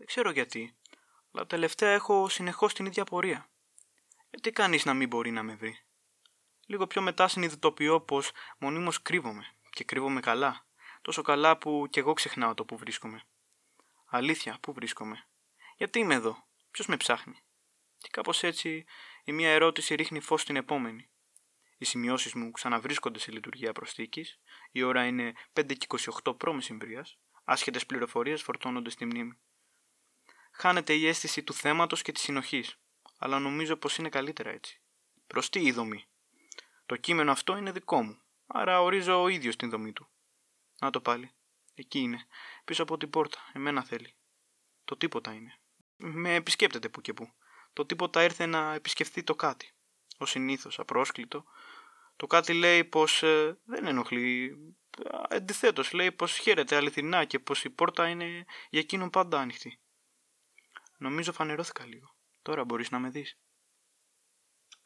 Δεν ξέρω γιατί, αλλά τελευταία έχω συνεχώς την ίδια πορεία. Ε, τι κανείς να μην μπορεί να με βρει; Λίγο πιο μετά συνειδητοποιώ πως μονίμως κρύβομαι και κρύβομαι καλά. Τόσο καλά που κι εγώ ξεχνάω το που βρίσκομαι. Αλήθεια, πού βρίσκομαι; Γιατί είμαι εδώ, ποιος με ψάχνει; Και κάπως έτσι η μία ερώτηση ρίχνει φως στην επόμενη. Οι σημειώσεις μου ξαναβρίσκονται σε λειτουργία προστίκη, η ώρα είναι 5 και 28 π.Μ. Άσχετες πληροφορίες φορτώνονται στη μνήμη. Χάνεται η αίσθηση του θέματος και της συνοχής, αλλά νομίζω πως είναι καλύτερα έτσι. Προς τι η δομή; Το κείμενο αυτό είναι δικό μου, άρα ορίζω ο ίδιος την δομή του. Να το πάλι. Εκεί είναι, πίσω από την πόρτα, εμένα θέλει. Το τίποτα είναι. Με επισκέπτεται που και που. Το τίποτα ήρθε να επισκεφθεί το κάτι. Ο συνήθως, απρόσκλητο. Το κάτι λέει πως ε, δεν ενοχλεί. Αντιθέτως, λέει πως χαίρεται αληθινά και πως η πόρτα είναι για εκείνον πάντα ανοιχτή. Νομίζω φανερώθηκα λίγο. Τώρα μπορείς να με δεις.